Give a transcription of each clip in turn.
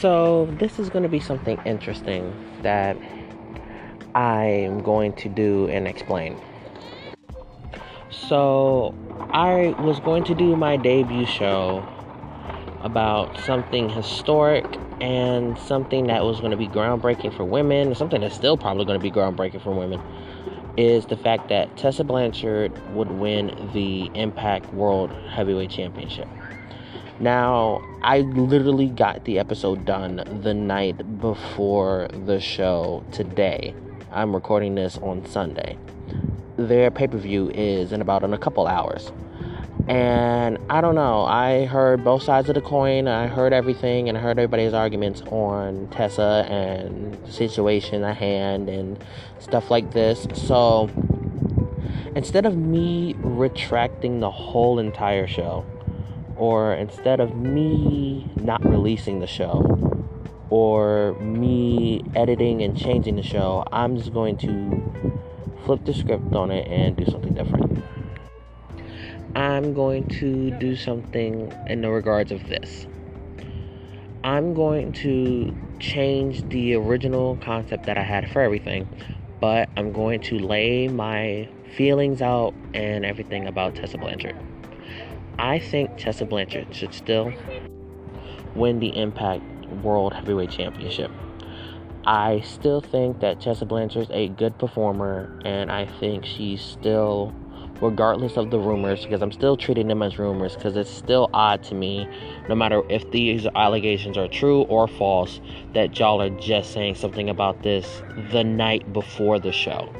So, this is going to be something interesting that I'm going to do and explain. So, I was going to do my debut show about something historic and something that was going to be groundbreaking for women, something that's still probably going to be groundbreaking for women, is the fact that Tessa Blanchard would win the Impact World Heavyweight Championship. Now, I literally got the episode done the night before the show today. I'm recording this on Sunday. Their pay per view is in about in a couple hours. And I don't know. I heard both sides of the coin. I heard everything, and I heard everybody's arguments on Tessa and the situation at hand and stuff like this. So instead of me retracting the whole entire show, or instead of me not releasing the show, or me editing and changing the show, I'm just going to flip the script on it and do something different. I'm going to do something in the regards of this. I'm going to change the original concept that I had for everything, but I'm going to lay my feelings out and everything about Tessa Blanchard. I think Tessa Blanchard should still win the Impact World Heavyweight Championship. I still think that Tessa Blanchard is a good performer, and I think she's still regardless of the rumors, because I'm still treating them as rumors, because it's still odd to me, no matter if these allegations are true or false, that y'all are just saying something about this the night before the show.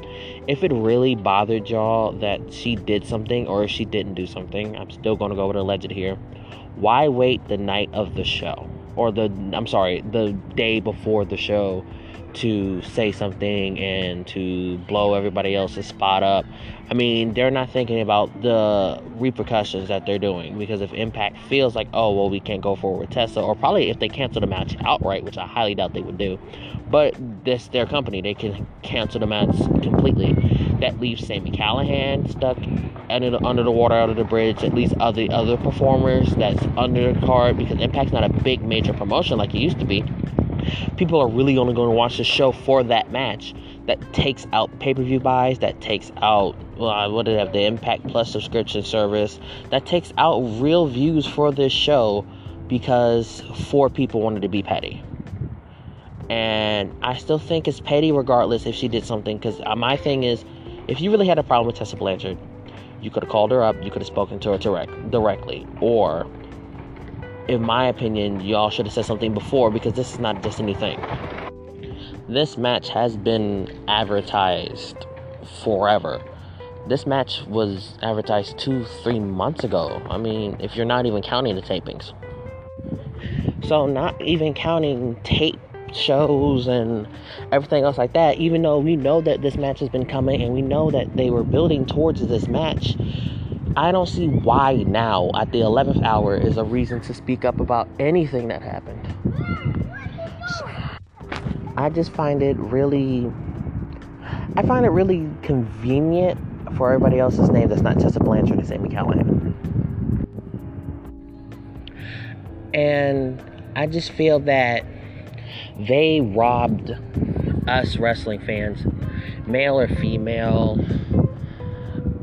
If it really bothered y'all that she did something or if she didn't do something, I'm still going to go with alleged here. Why wait the night of the show? Or the, I'm sorry, the day before the show to say something and to blow everybody else's spot up. I mean, they're not thinking about the repercussions that they're doing because if Impact feels like, oh, well, we can't go forward with Tessa, or probably if they cancel the match outright, which I highly doubt they would do, but this their company, they can cancel the match completely. That leaves Sami Callihan stuck under the, under the water, out of the bridge. At least other other performers that's under the card because Impact's not a big major promotion like it used to be people are really only going to watch the show for that match. That takes out pay per view buys, that takes out, well, what do they have, the Impact Plus subscription service, that takes out real views for this show because four people wanted to be petty. And I still think it's petty regardless if she did something, because uh, my thing is, if you really had a problem with Tessa Blanchard, you could have called her up, you could have spoken to her direct, directly, or in my opinion, y'all should have said something before because this is not just anything. This match has been advertised forever. This match was advertised two, three months ago. I mean, if you're not even counting the tapings. So, not even counting tape shows and everything else like that, even though we know that this match has been coming and we know that they were building towards this match, I don't see why now, at the 11th hour, is a reason to speak up about anything that happened. I just find it really. I find it really convenient for everybody else's name that's not Tessa Blanchard and Sami Callihan. And I just feel that they robbed us wrestling fans, male or female,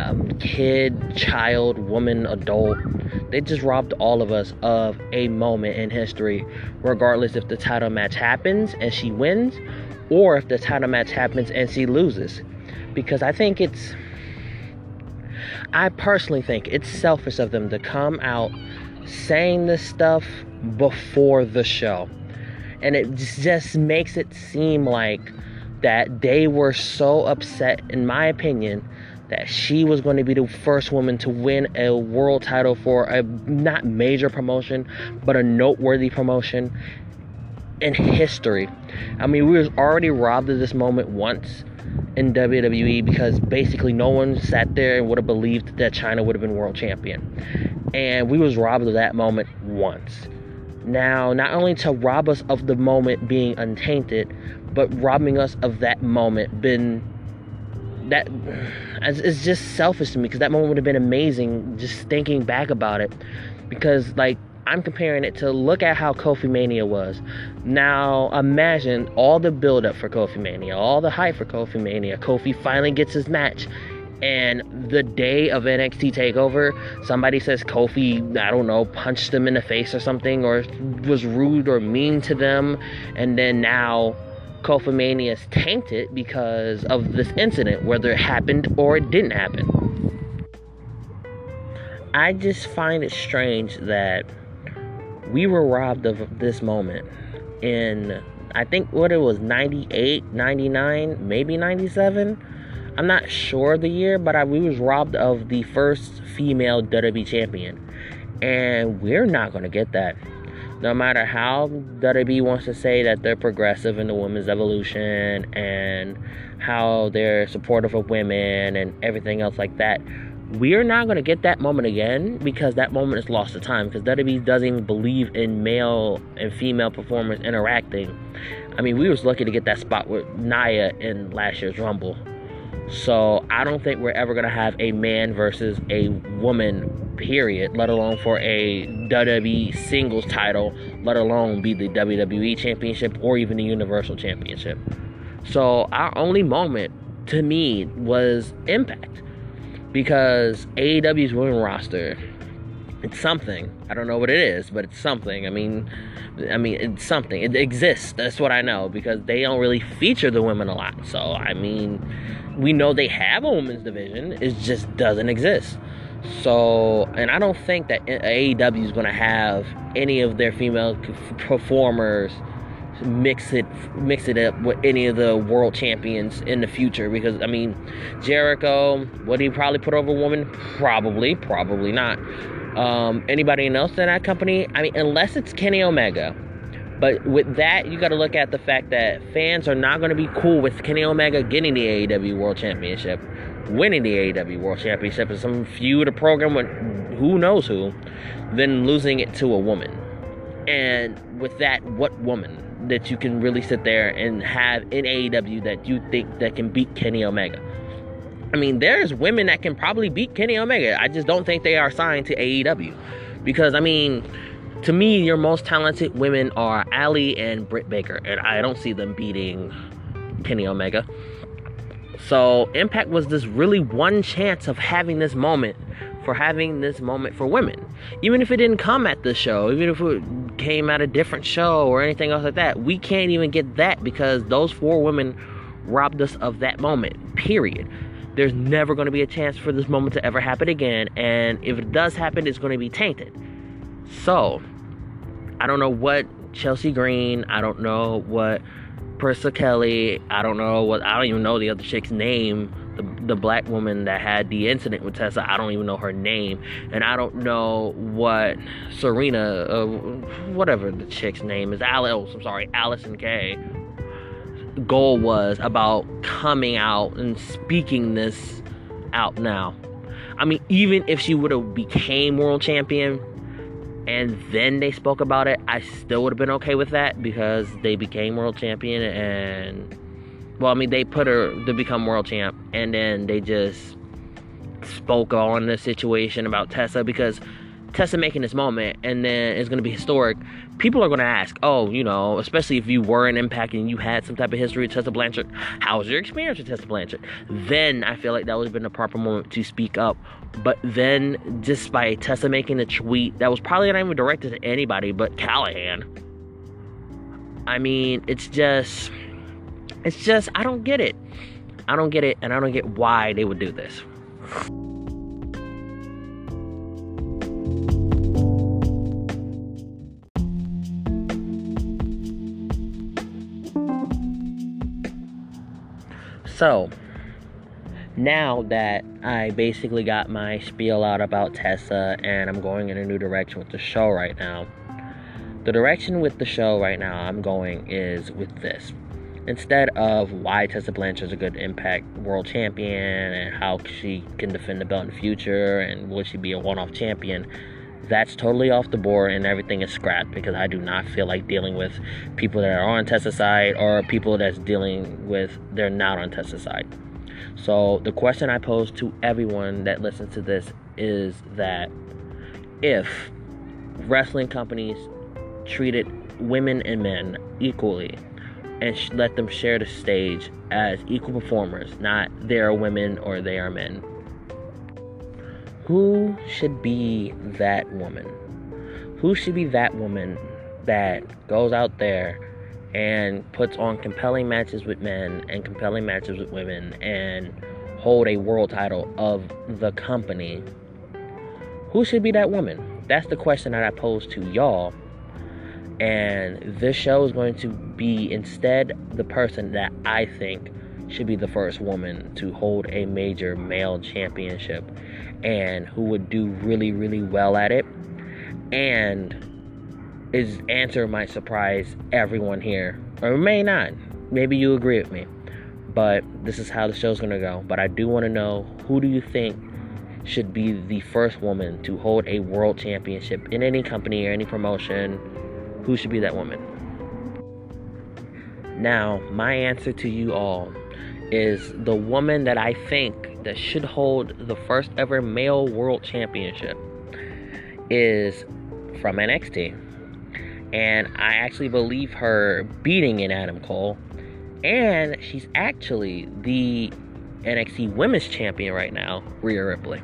um, kid, child, woman, adult. They just robbed all of us of a moment in history, regardless if the title match happens and she wins, or if the title match happens and she loses. Because I think it's, I personally think it's selfish of them to come out saying this stuff before the show. And it just makes it seem like that they were so upset, in my opinion, that she was going to be the first woman to win a world title for a not major promotion, but a noteworthy promotion in history. I mean, we was already robbed of this moment once in WWE because basically no one sat there and would have believed that Chyna would have been world champion. And we was robbed of that moment once. Now, not only to rob us of the moment being untainted, but robbing us of that moment been that it's just selfish to me because that moment would have been amazing just thinking back about it because like I'm comparing it to look at how Kofi Mania was. Now imagine all the build up for Kofi Mania, all the hype for Kofi Mania. Kofi finally gets his match. And the day of NXT TakeOver, somebody says Kofi, I don't know, punched them in the face or something, or was rude or mean to them. And then now Kofi Mania is tainted because of this incident, whether it happened or it didn't happen. I just find it strange that we were robbed of this moment in I think what it was 98, 99, maybe 97. I'm not sure the year, but I, we was robbed of the first female WWE champion. And we're not to get that. No matter how WWE wants to say that they're progressive in the women's evolution and how they're supportive of women and everything else like that, we're not going to get that moment again because that moment is lost to time because WWE doesn't even believe in male and female performers interacting. I mean, we was lucky to get that spot with Nia in last year's Rumble. So I don't think we're ever to have a man versus a woman, period, let alone for a WWE singles title, let alone be the WWE Championship or even the Universal Championship. So our only moment to me was Impact because AEW's women roster, it's something. I don't know what it is, but it's something. I mean, I mean, it's something. It exists. That's what I know because they don't really feature the women a lot. So I mean, we know they have a women's division. It just doesn't exist. So, and I don't think that AEW is going to have any of their female performers mix it mix it up with any of the world champions in the future. Because I mean Jericho would he probably put over a woman? Probably probably not. Um, anybody else in that company? I mean unless it's Kenny Omega but with that you got to look at the fact that fans are not going to be cool with Kenny Omega getting the AEW World Championship winning the AEW World Championship and some feud a program with who knows who then losing it to a woman and with that what woman that you can really sit there and have in AEW that you think that can beat Kenny Omega. I mean, there's women that can probably beat Kenny Omega. I just don't think they are signed to AEW. Because, I mean, to me, your most talented women are Ali and Britt Baker. And I don't see them beating Kenny Omega. So, Impact was this really one chance of having this moment for having this moment for women. Even if it didn't come at the show, even if it came at a different show or anything else like that, we can't even get that because those four women robbed us of that moment, period. There's never going to be a chance for this moment to ever happen again, and if it does happen, it's going to be tainted. So, I don't know what Chelsea Green, I don't know what Priscilla Kelly, I don't know what, I don't even know the other chick's name the, the black woman that had the incident with Tessa. I don't even know her name, and I don't know what Serena, uh, whatever the chick's name is, Alice. I'm sorry, Allysin Kay. Goal was about coming out and speaking this out now. I mean, even if she would have became world champion and then they spoke about it, I still would have been okay with that because they became world champion and well, I mean, they put her to become world champ, and then they just spoke on the situation about Tessa because Tessa making this moment, and then it's going to be historic. People are going to ask, oh, you know, especially if you were an impact and you had some type of history with Tessa Blanchard, how was your experience with Tessa Blanchard? Then I feel like that would have been the proper moment to speak up. But then, just by Tessa making a tweet that was probably not even directed to anybody but Callihan, I mean, it's just it's just, I don't get it. I don't get it, and I don't get why they would do this. So, now that I basically got my spiel out about Tessa and I'm going in a new direction with the show right now, the direction with the show right now I'm going is with this instead of why Tessa Blanchard is a good Impact World Champion and how she can defend the belt in the future and will she be a one-off champion. That's totally off the board and everything is scrapped because I do not feel like dealing with people that are on Tessa's side or people that's dealing with they're not on Tessa's side. So the question I pose to everyone that listens to this is that if wrestling companies treated women and men equally and sh- let them share the stage as equal performers, not they are women or they are men. Who should be that woman? Who should be that woman that goes out there and puts on compelling matches with men and compelling matches with women and hold a world title of the company? Who should be that woman? That's the question that I pose to y'all and this show is going to be instead the person that I think should be the first woman to hold a major male championship and who would do really, really well at it. And is answer might surprise everyone here, or may not. Maybe you agree with me. But this is how the show's gonna go. But I do want to know who do you think should be the first woman to hold a world championship in any company or any promotion who should be that woman? Now, my answer to you all is the woman that I think that should hold the first ever male world championship is from NXT. And I actually believe her beating in Adam Cole. And she's actually the NXT Women's Champion right now, Rhea Ripley.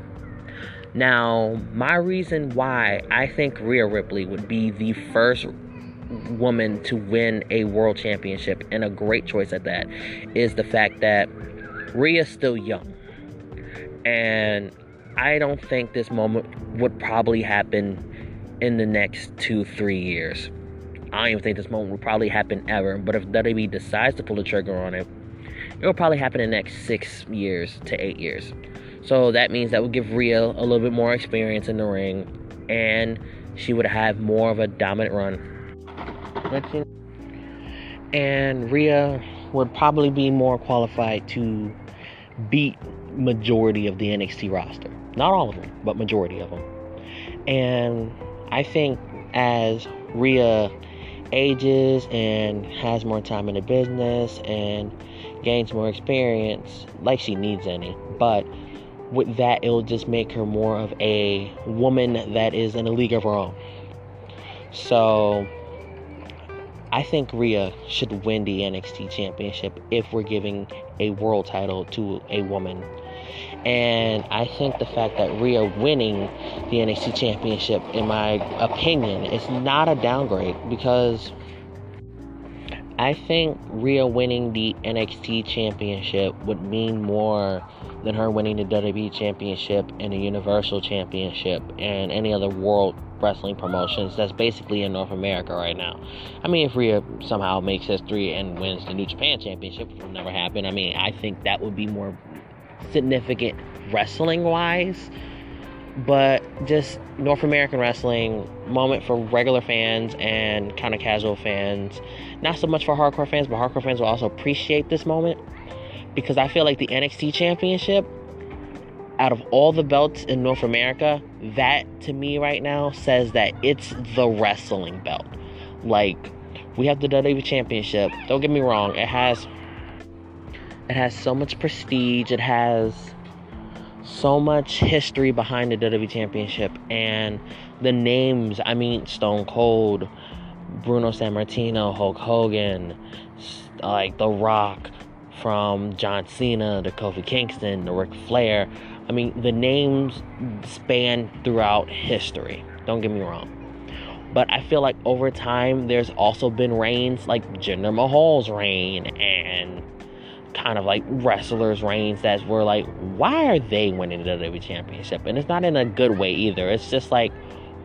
Now, my reason why I think Rhea Ripley would be the first woman to win a world championship, and a great choice at that, is the fact that Rhea's still young. And I don't think this moment would probably happen in the next two, three years. I don't even think this moment will probably happen ever. But if WWE decides to pull the trigger on it, it'll probably happen in the next six years to eight years. So that means that would give Rhea a little bit more experience in the ring, and she would have more of a dominant run and Rhea would probably be more qualified to beat majority of the NXT roster. Not all of them, but majority of them. And I think as Rhea ages and has more time in the business and gains more experience, like she needs any, but with that, it'll just make her more of a woman that is in a league of her own. So I think Rhea should win the NXT championship if we're giving a world title to a woman. And I think the fact that Rhea winning the NXT championship, in my opinion, is not a downgrade because I think Rhea winning the NXT championship would mean more than her winning the WWE championship and the Universal championship and any other world wrestling promotions that's basically in North America right now. I mean, if Rhea somehow makes history and wins the New Japan Championship, which will never happen, I mean, I think that would be more significant wrestling wise. But just North American wrestling moment for regular fans and kind of casual fans. Not so much for hardcore fans, but hardcore fans will also appreciate this moment because I feel like the NXT Championship out of all the belts in North America, that to me right now says that it's the wrestling belt. Like we have the WWE Championship. Don't get me wrong, it has it has so much prestige. It has so much history behind the WWE Championship and the names. I mean, Stone Cold, Bruno Sammartino, Hulk Hogan, like The Rock, from John Cena to Kofi Kingston to Ric Flair. I mean, the names span throughout history. Don't get me wrong. But I feel like over time, there's also been reigns like Jinder Mahal's reign and kind of like wrestlers' reigns that were like, why are they winning the WWE Championship? And it's not in a good way either. It's just like,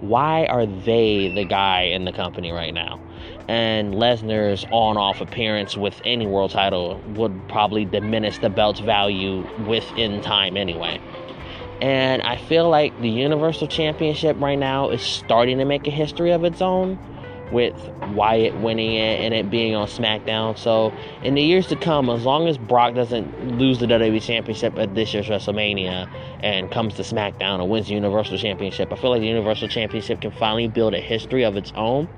why are they the guy in the company right now? And Lesnar's on off appearance with any world title would probably diminish the belt's value within time anyway. And I feel like the Universal Championship right now is starting to make a history of its own with Wyatt winning it and it being on SmackDown. So in the years to come, as long as Brock doesn't lose the WWE Championship at this year's WrestleMania and comes to SmackDown and wins the Universal Championship, I feel like the Universal Championship can finally build a history of its own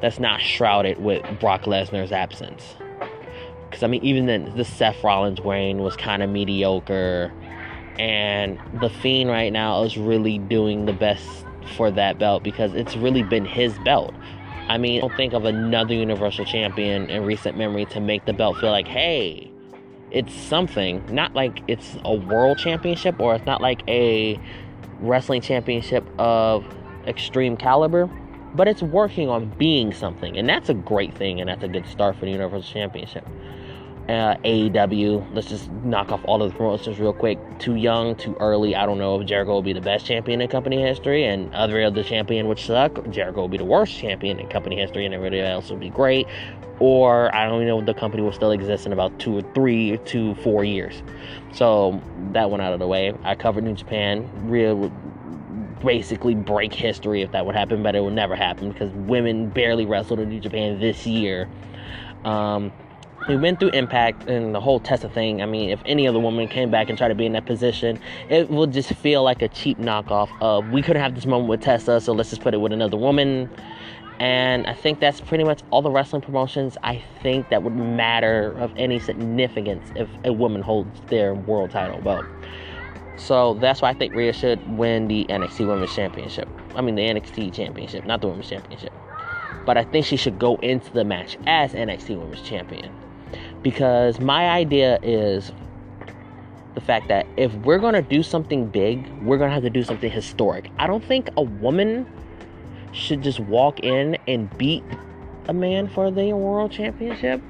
that's not shrouded with Brock Lesnar's absence. Because I mean, even then, the Seth Rollins reign was kind of mediocre, and the Fiend right now is really doing the best for that belt because it's really been his belt. I mean, don't think of another Universal Champion in recent memory to make the belt feel like, hey, it's something. Not like it's a world championship or it's not like a wrestling championship of extreme caliber, but it's working on being something. And that's a great thing and that's a good start for the Universal Championship uh, AEW. Let's just knock off all of the promotions real quick. Too young, too early. I don't know if Jericho will be the best champion in company history, and other of the champion would suck. Jericho will be the worst champion in company history, and everybody else will be great. Or I don't even know if the company will still exist in about two or three to four years. So that went out of the way. I covered New Japan. Real basically break history if that would happen, but it would never happen because women barely wrestled in New Japan this year. Um, we went through impact and the whole Tessa thing. I mean, if any other woman came back and tried to be in that position, it would just feel like a cheap knockoff of we couldn't have this moment with Tessa, so let's just put it with another woman. And I think that's pretty much all the wrestling promotions I think that would matter of any significance if a woman holds their world title belt. So that's why I think Rhea should win the NXT Women's Championship. I mean, the NXT Championship, not the Women's Championship. But I think she should go into the match as NXT Women's Champion because my idea is the fact that if we're going to do something big, we're going to have to do something historic. I don't think a woman should just walk in and beat a man for the world championship.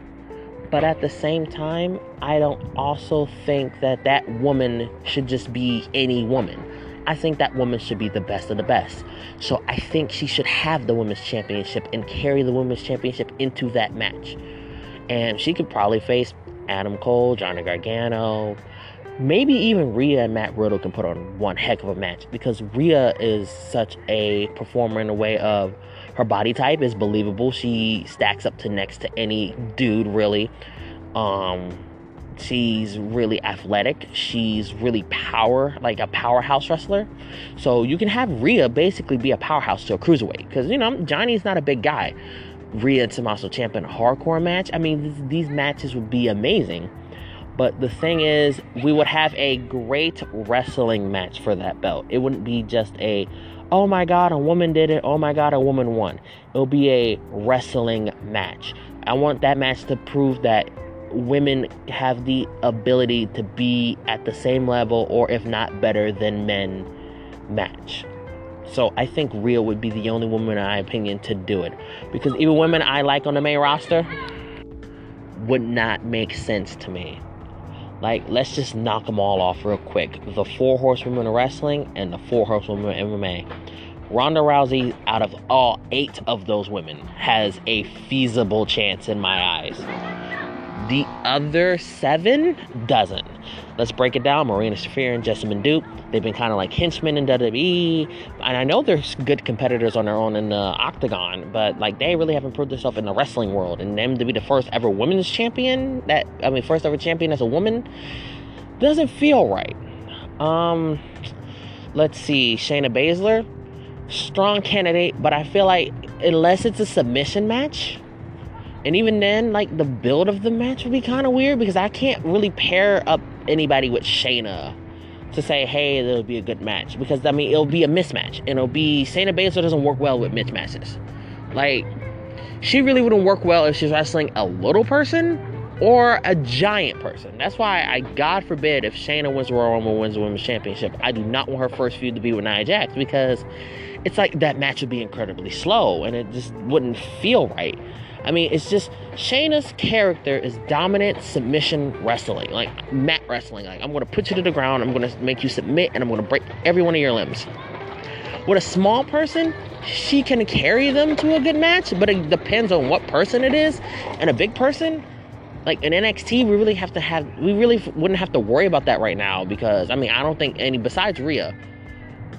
But at the same time, I don't also think that that woman should just be any woman. I think that woman should be the best of the best. So I think she should have the women's championship and carry the women's championship into that match. And she could probably face Adam Cole, Johnny Gargano, maybe even Rhea and Matt Riddle can put on one heck of a match because Rhea is such a performer in the way of her body type is believable. She stacks up to next to any dude really. Um, she's really athletic. She's really power, like a powerhouse wrestler. So you can have Rhea basically be a powerhouse to a cruiserweight because you know Johnny's not a big guy. Rhea and Tommaso in a hardcore match, I mean, th- these matches would be amazing. But the thing is, we would have a great wrestling match for that belt. It wouldn't be just a, oh my god, a woman did it, oh my god, a woman won. It'll be a wrestling match. I want that match to prove that women have the ability to be at the same level, or if not better than men, match. So I think Rhea would be the only woman, in my opinion, to do it. Because even women I like on the main roster would not make sense to me. Like, let's just knock them all off real quick. The four horsewomen of wrestling and the four horsewomen of MMA. Ronda Rousey, out of all eight of those women, has a feasible chance in my eyes. The other seven doesn't. Let's break it down. Marina Shafir and Jessamyn Duke. They've been kind of like henchmen in WWE, and I know they're good competitors on their own in the octagon, but like they really haven't proved themselves in the wrestling world. And them to be the first ever women's champion, that I mean, first ever champion as a woman, doesn't feel right. Um, let's see, Shayna Baszler, strong candidate, but I feel like unless it's a submission match and even then, like the build of the match would be kind of weird because I can't really pair up anybody with Shayna to say, hey, it'll be a good match. Because I mean, it'll be a mismatch, and it'll be Shayna Baszler doesn't work well with mismatches. Like, she really wouldn't work well if she's wrestling a little person or a giant person. That's why I, God forbid, if Shayna wins the Royal Rumble, wins the Women's Championship, I do not want her first feud to be with Nia Jax because it's like that match would be incredibly slow and it just wouldn't feel right. I mean, it's just Shayna's character is dominant submission wrestling, like mat wrestling. Like I'm gonna put you to the ground, I'm gonna make you submit, and I'm gonna break every one of your limbs. With a small person, she can carry them to a good match, but it depends on what person it is. And a big person, like in NXT, we really have to have, we really wouldn't have to worry about that right now because I mean, I don't think any besides Rhea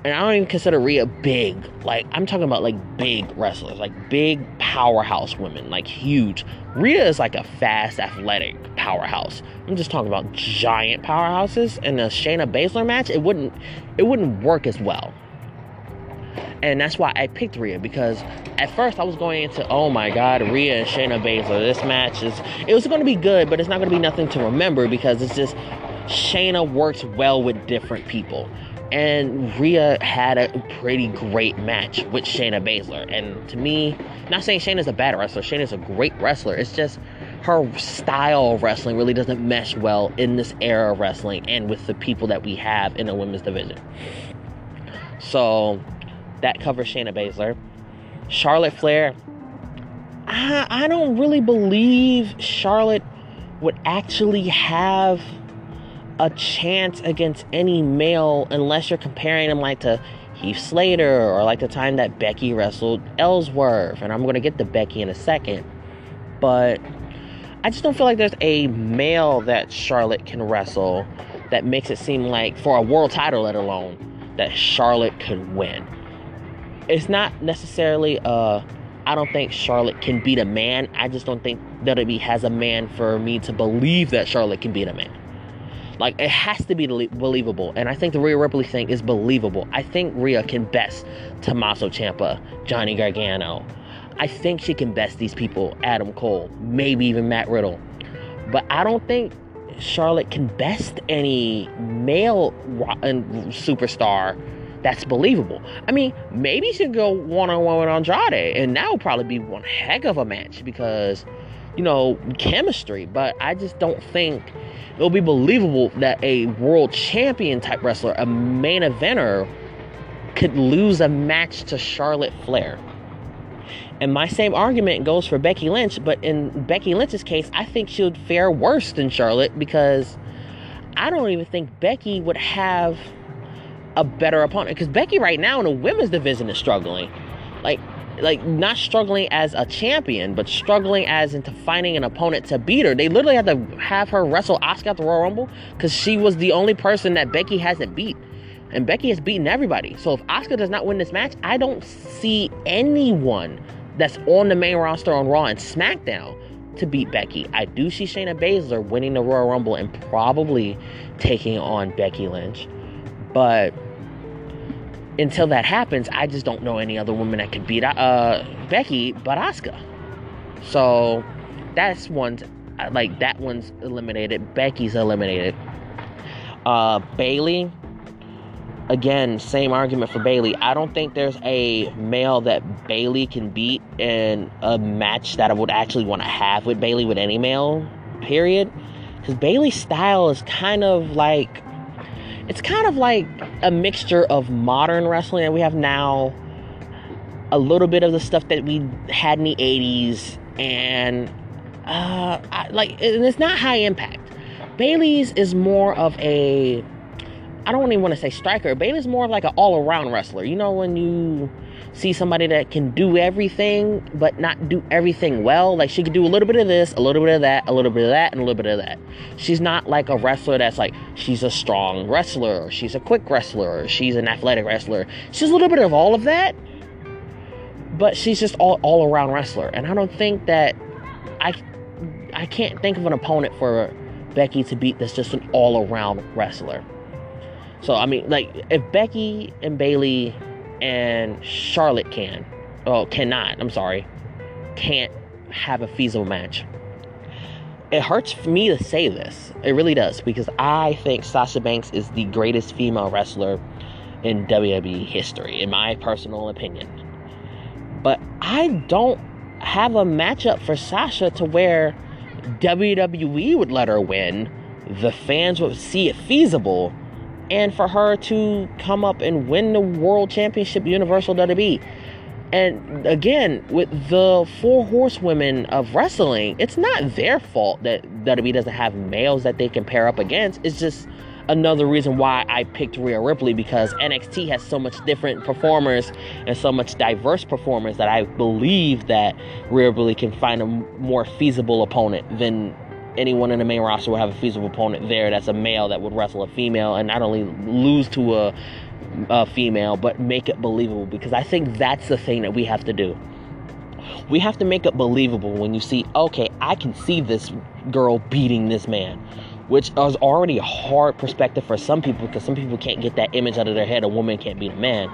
and I don't even consider Rhea big. Like I'm talking about like big wrestlers, like big powerhouse women, like huge. Rhea is like a fast, athletic powerhouse. I'm just talking about giant powerhouses. In a Shayna Baszler match, it wouldn't it wouldn't work as well. And that's why I picked Rhea because at first I was going into, oh my God, Rhea and Shayna Baszler. This match is, it was going to be good, but it's not going to be nothing to remember because it's just Shayna works well with different people. And Rhea had a pretty great match with Shayna Baszler. And to me, not saying Shayna's a bad wrestler, Shayna's a great wrestler. It's just her style of wrestling really doesn't mesh well in this era of wrestling and with the people that we have in the women's division. So that covers Shayna Baszler. Charlotte Flair. I, I don't really believe Charlotte would actually have a chance against any male unless you're comparing him like to Heath Slater or like the time that Becky wrestled Ellsworth. And I'm going to get to Becky in a second. But I just don't feel like there's a male that Charlotte can wrestle that makes it seem like, for a world title, let alone, that Charlotte could win. It's not necessarily uh I don't think Charlotte can beat a man. I just don't think WWE has a man for me to believe that Charlotte can beat a man. Like it has to be believable, and I think the Rhea Ripley thing is believable. I think Rhea can best Tommaso Ciampa, Johnny Gargano. I think she can best these people, Adam Cole, maybe even Matt Riddle. But I don't think Charlotte can best any male superstar that's believable. I mean, maybe she could go one on one with Andrade, and that would probably be one heck of a match because, you know, chemistry. But I just don't think it'll be believable that a world champion type wrestler, a main eventer, could lose a match to Charlotte Flair. And my same argument goes for Becky Lynch, but in Becky Lynch's case, I think she would fare worse than Charlotte because I don't even think Becky would have a better opponent. Because Becky right now in the women's division is struggling. Like, like not struggling as a champion, but struggling as into finding an opponent to beat her. They literally had to have her wrestle Asuka at the Royal Rumble because she was the only person that Becky hasn't beat. And Becky has beaten everybody. So if Asuka does not win this match, I don't see anyone that's on the main roster on Raw and SmackDown to beat Becky. I do see Shayna Baszler winning the Royal Rumble and probably taking on Becky Lynch. But until that happens, I just don't know any other woman that could beat uh, Becky but Asuka. So that's one's like that one's eliminated. Becky's eliminated. Uh, Bayley again, same argument for Bayley. I don't think there's a male that Bayley can beat in a match that I would actually want to have with Bayley with any male, period. Because Bayley's style is kind of like it's kind of like a mixture of modern wrestling that we have now, a little bit of the stuff that we had in the 80s, and uh, I, like, and it's not high impact. Bayley's is more of a I don't even want to say striker. Bayley's more like an all around wrestler. You know, when you see somebody that can do everything, but not do everything well. Like she could do a little bit of this, a little bit of that, a little bit of that, and a little bit of that. She's not like a wrestler that's like she's a strong wrestler, she's a quick wrestler, she's an athletic wrestler. She's a little bit of all of that, but she's just all all around wrestler. And I don't think that I I can't think of an opponent for Becky to beat that's just an all around wrestler. So I mean, like if Becky and Bayley and Charlotte can, oh, cannot. I'm sorry, can't have a feasible match. It hurts for me to say this. It really does because I think Sasha Banks is the greatest female wrestler in WWE history, in my personal opinion. But I don't have a matchup for Sasha to where WWE would let her win. The fans would see it feasible and for her to come up and win the world championship universal WWE. And again, with the four horsewomen of wrestling, it's not their fault that WWE doesn't have males that they can pair up against. It's just another reason why I picked Rhea Ripley because NXT has so much different performers and so much diverse performers that I believe that Rhea Ripley can find a more feasible opponent than anyone in the main roster will have a feasible opponent there that's a male that would wrestle a female and not only lose to a, a female but make it believable because I think that's the thing that we have to do. We have to make it believable when you see, okay, I can see this girl beating this man, which is already a hard perspective for some people because some people can't get that image out of their head a woman can't beat a man.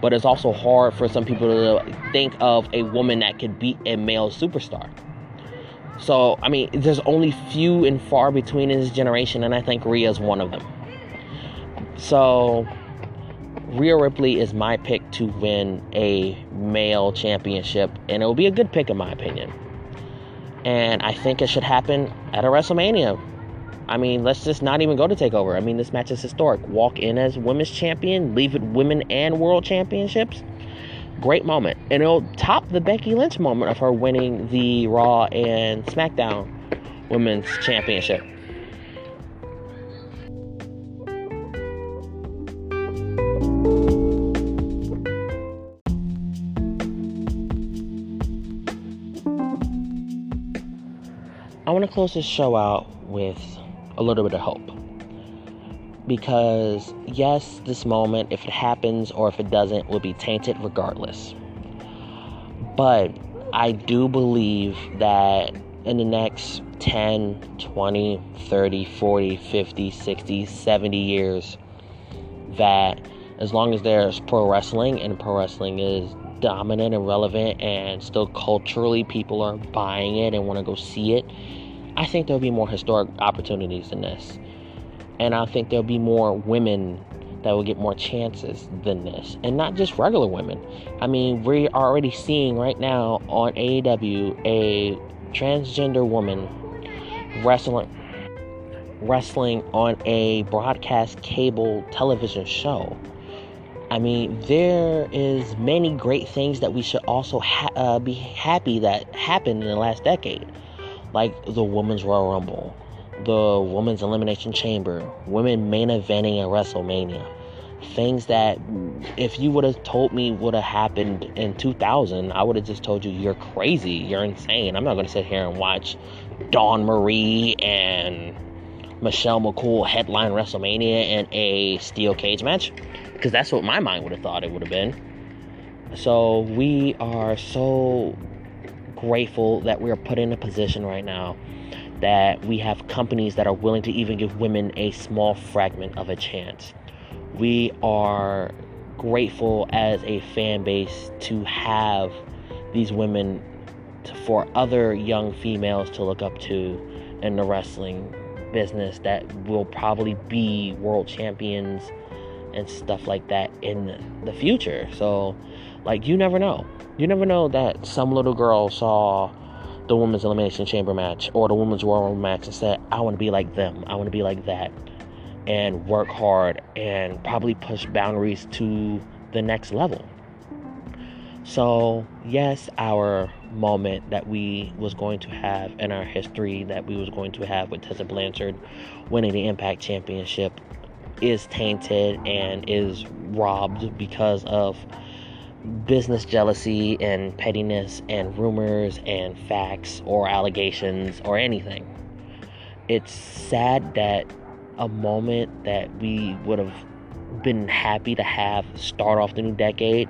But it's also hard for some people to think of a woman that could beat a male superstar. So, I mean, there's only few and far between in this generation, and I think Rhea's one of them. So, Rhea Ripley is my pick to win a male championship, and it will be a good pick, in my opinion. And I think it should happen at a WrestleMania. I mean, let's just not even go to TakeOver. I mean, this match is historic. Walk in as women's champion, leave it women and world championships. Great moment. And it'll top the Becky Lynch moment of her winning the Raw and SmackDown women's championship. I want to close this show out with a little bit of hope. Because, yes, this moment, if it happens or if it doesn't, will be tainted regardless. But I do believe that in the next 10, 20, 30, 40, 50, 60, 70 years, that as long as there's pro wrestling and pro wrestling is dominant and relevant and still culturally people are buying it and want to go see it, I think there'll be more historic opportunities than this. And I think there'll be more women that will get more chances than this. And not just regular women. I mean, we're already seeing right now on AEW a transgender woman wrestling wrestling on a broadcast cable television show. I mean, there is many great things that we should also ha- uh, be happy that happened in the last decade, like the Women's Royal Rumble, the Women's Elimination Chamber, women main eventing at WrestleMania. Things that, if you would have told me would have happened in 2000, I would have just told you you're crazy, you're insane. I'm not going to sit here and watch Dawn Marie and Michelle McCool headline WrestleMania in a steel cage match because that's what my mind would have thought it would have been. So we are so grateful that we are put in a position right now that we have companies that are willing to even give women a small fragment of a chance. We are grateful as a fan base to have these women to, for other young females to look up to in the wrestling business that will probably be world champions and stuff like that in the future. So, like, you never know. You never know that some little girl saw the women's elimination chamber match or the women's rumble match and said, "I want to be like them. I want to be like that," and work hard and probably push boundaries to the next level. So, yes, our moment that we was going to have in our history that we was going to have with Tessa Blanchard winning the Impact Championship is tainted and is robbed because of business jealousy and pettiness and rumors and facts or allegations or anything. It's sad that a moment that we would have been happy to have start off the new decade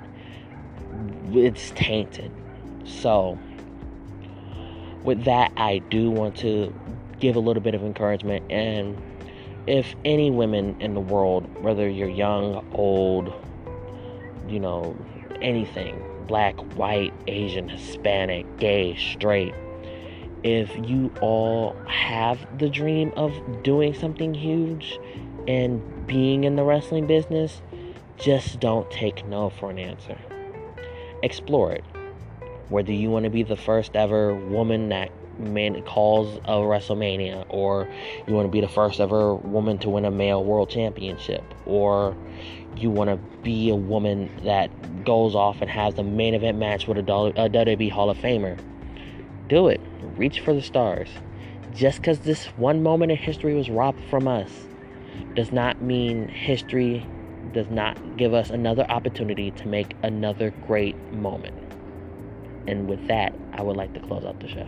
it's tainted. So with that I do want to give a little bit of encouragement and if any women in the world, whether you're young, old, you know, anything, black, white, Asian, Hispanic, gay, straight, if you all have the dream of doing something huge and being in the wrestling business, just don't take no for an answer. Explore it. Whether you want to be the first ever woman that man calls a WrestleMania, or you want to be the first ever woman to win a male world championship, or you want to be a woman that goes off and has the main event match with a WWE Hall of Famer. Do it. Reach for the stars. Just because this one moment in history was robbed from us does not mean history does not give us another opportunity to make another great moment. And with that, I would like to close out the show.